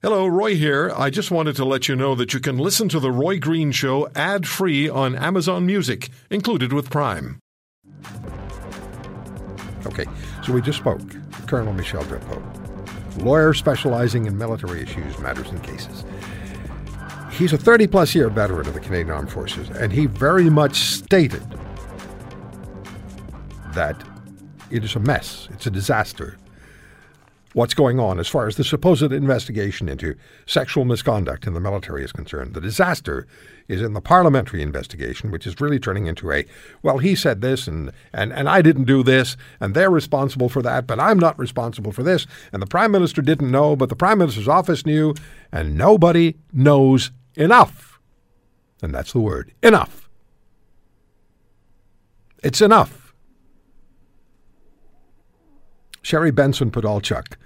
Hello, Roy here. I just wanted to let you know that you can listen to The Roy Green Show ad free on Amazon Music, included with Prime. Okay, so we just spoke. Colonel Michel Drapeau, lawyer specializing in military issues, matters, and cases. He's a 30 plus year veteran of the Canadian Armed Forces, and he very much stated that it is a mess, it's a disaster what's going on as far as the supposed investigation into sexual misconduct in the military is concerned. The disaster is in the parliamentary investigation, which is really turning into a, well, he said this and, and, and I didn't do this, and they're responsible for that, but I'm not responsible for this, and the Prime Minister didn't know, but the Prime Minister's office knew, and nobody knows enough. And that's the word enough. It's enough. Sherry Benson Podolchuk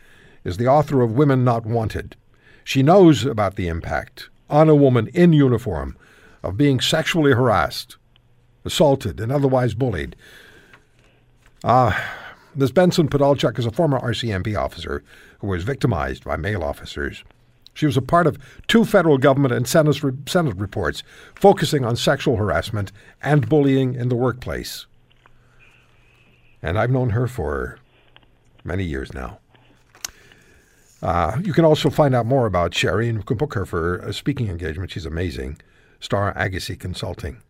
is the author of Women Not Wanted. She knows about the impact on a woman in uniform of being sexually harassed, assaulted, and otherwise bullied. Uh, Ms. Benson Podolchuk is a former RCMP officer who was victimized by male officers. She was a part of two federal government and Senate, Senate reports focusing on sexual harassment and bullying in the workplace. And I've known her for many years now. Uh, you can also find out more about Sherry and you can book her for a speaking engagement. She's amazing. Star Agassi Consulting.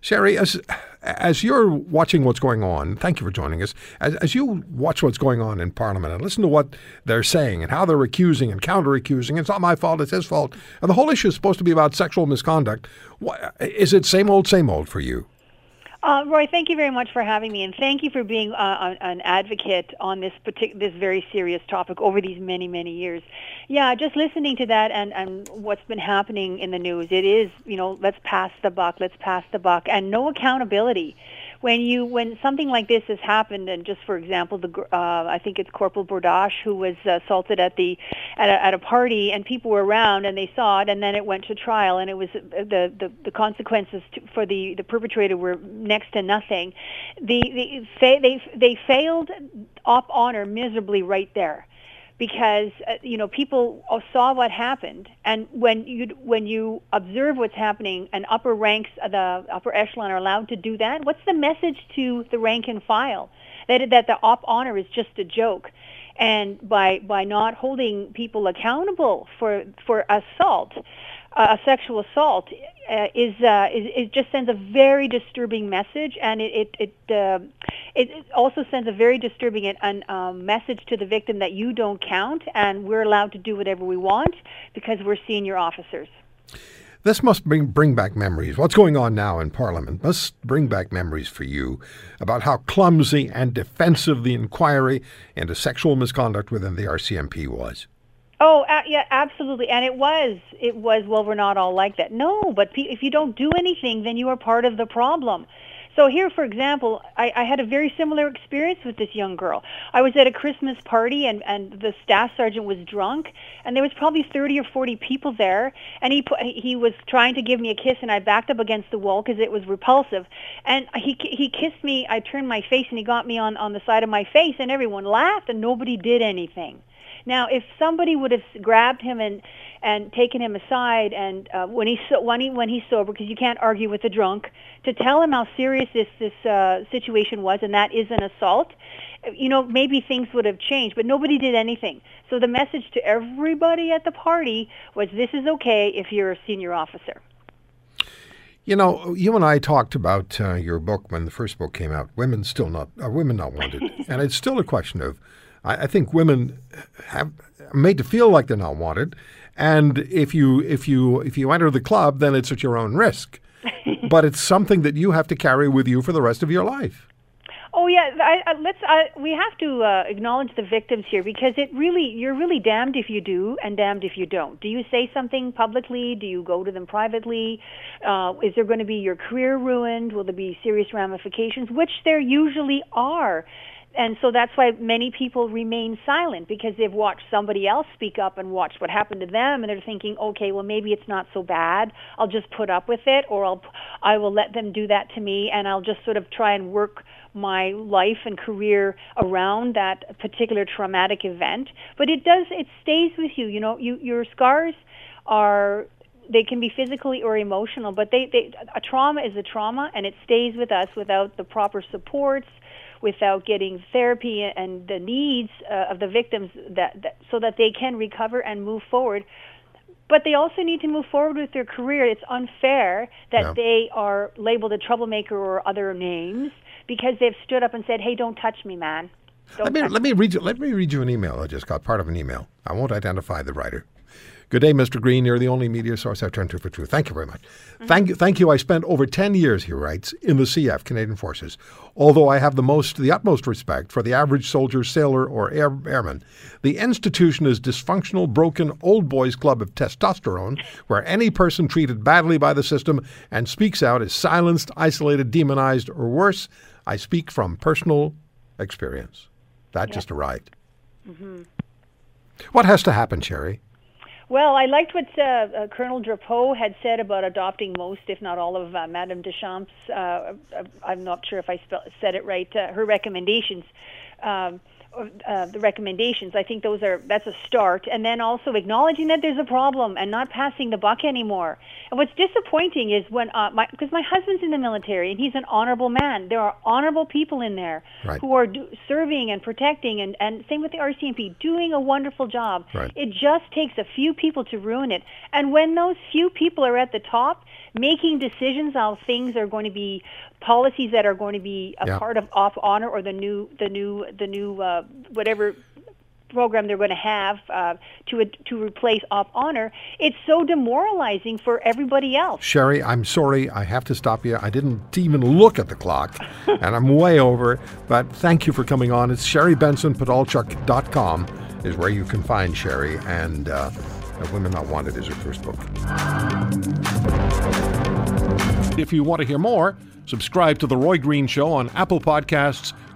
Sherry, as as you're watching what's going on, thank you for joining us. As, as you watch what's going on in Parliament and listen to what they're saying and how they're accusing and counter accusing, it's not my fault, it's his fault. And the whole issue is supposed to be about sexual misconduct. Is it same old, same old for you? Uh, Roy, thank you very much for having me, and thank you for being uh, an advocate on this partic- this very serious topic over these many many years. Yeah, just listening to that and and what's been happening in the news, it is you know let's pass the buck, let's pass the buck, and no accountability when you when something like this has happened, and just for example, the uh, I think it's Corporal Bordache who was assaulted at the at a, at a party, and people were around and they saw it, and then it went to trial, and it was uh, the the, the consequences to, for the the perpetrator were next to nothing. The, the they they failed op honor miserably right there because uh, you know people saw what happened, and when you when you observe what's happening, and upper ranks, uh, the upper echelon are allowed to do that. What's the message to the rank and file? That that the op honor is just a joke, and by by not holding people accountable for for assault, uh, a sexual assault uh, is, uh, is it just sends a very disturbing message, and it it it, uh, it also sends a very disturbing an, um, message to the victim that you don't count, and we're allowed to do whatever we want because we're senior officers. This must bring, bring back memories. What's going on now in Parliament must bring back memories for you about how clumsy and defensive the inquiry into sexual misconduct within the RCMP was. Oh, uh, yeah, absolutely. And it was, it was, well, we're not all like that. No, but if you don't do anything, then you are part of the problem. So here, for example, I, I had a very similar experience with this young girl. I was at a Christmas party, and and the staff sergeant was drunk, and there was probably thirty or forty people there, and he he was trying to give me a kiss, and I backed up against the wall because it was repulsive, and he he kissed me. I turned my face, and he got me on on the side of my face, and everyone laughed, and nobody did anything. Now, if somebody would have grabbed him and and taken him aside and uh, when he's when he when he's sober, because you can't argue with a drunk, to tell him how serious this this uh, situation was, and that is an assault, you know, maybe things would have changed. But nobody did anything. So the message to everybody at the party was, "This is okay if you're a senior officer." You know, you and I talked about uh, your book when the first book came out, "Women Still Not uh, Women Not Wanted," and it's still a question of I, I think women have made to feel like they're not wanted, and if you if you if you enter the club, then it's at your own risk. but it's something that you have to carry with you for the rest of your life. Oh yeah, I, I, let's. I, we have to uh, acknowledge the victims here because it really, you're really damned if you do and damned if you don't. Do you say something publicly? Do you go to them privately? Uh, is there going to be your career ruined? Will there be serious ramifications? Which there usually are and so that's why many people remain silent because they've watched somebody else speak up and watched what happened to them and they're thinking okay well maybe it's not so bad i'll just put up with it or i'll i will let them do that to me and i'll just sort of try and work my life and career around that particular traumatic event. But it does, it stays with you. You know, you, your scars are they can be physically or emotional, but they, they a trauma is a trauma and it stays with us without the proper supports, without getting therapy and the needs uh, of the victims that, that so that they can recover and move forward. But they also need to move forward with their career. It's unfair that yeah. they are labeled a troublemaker or other names because they've stood up and said, "Hey, don't touch me, man." Don't let me let me read you let me read you an email I just got part of an email. I won't identify the writer. Good day, Mr. Green. You're the only media source I've turned to for truth. Thank you very much. Mm-hmm. Thank you. Thank you. I spent over 10 years, he writes, in the CF, Canadian Forces. Although I have the most, the utmost respect for the average soldier, sailor, or air, airman, the institution is dysfunctional, broken, old boys club of testosterone, where any person treated badly by the system and speaks out is silenced, isolated, demonized, or worse. I speak from personal experience. That just arrived. Mm-hmm. What has to happen, Sherry? Well, I liked what uh, uh, Colonel Drapeau had said about adopting most, if not all, of uh, Madame Deschamps. Uh, uh, I'm not sure if I spe- said it right. Uh, her recommendations. Um, uh, the recommendations. I think those are that's a start, and then also acknowledging that there's a problem and not passing the buck anymore. And what's disappointing is when uh, my because my husband's in the military and he's an honorable man. There are honorable people in there right. who are do, serving and protecting, and and same with the RCMP, doing a wonderful job. Right. It just takes a few people to ruin it, and when those few people are at the top, making decisions on things are going to be policies that are going to be a yeah. part of op honor or the new the new the new uh, whatever program they're going to have uh, to to replace op honor, it's so demoralizing for everybody else. Sherry, I'm sorry, I have to stop you. I didn't even look at the clock, and I'm way over. But thank you for coming on. It's sherry benson podolchuk.com is where you can find Sherry, and uh, Women Not Wanted is her first book. If you want to hear more, subscribe to The Roy Green Show on Apple Podcasts,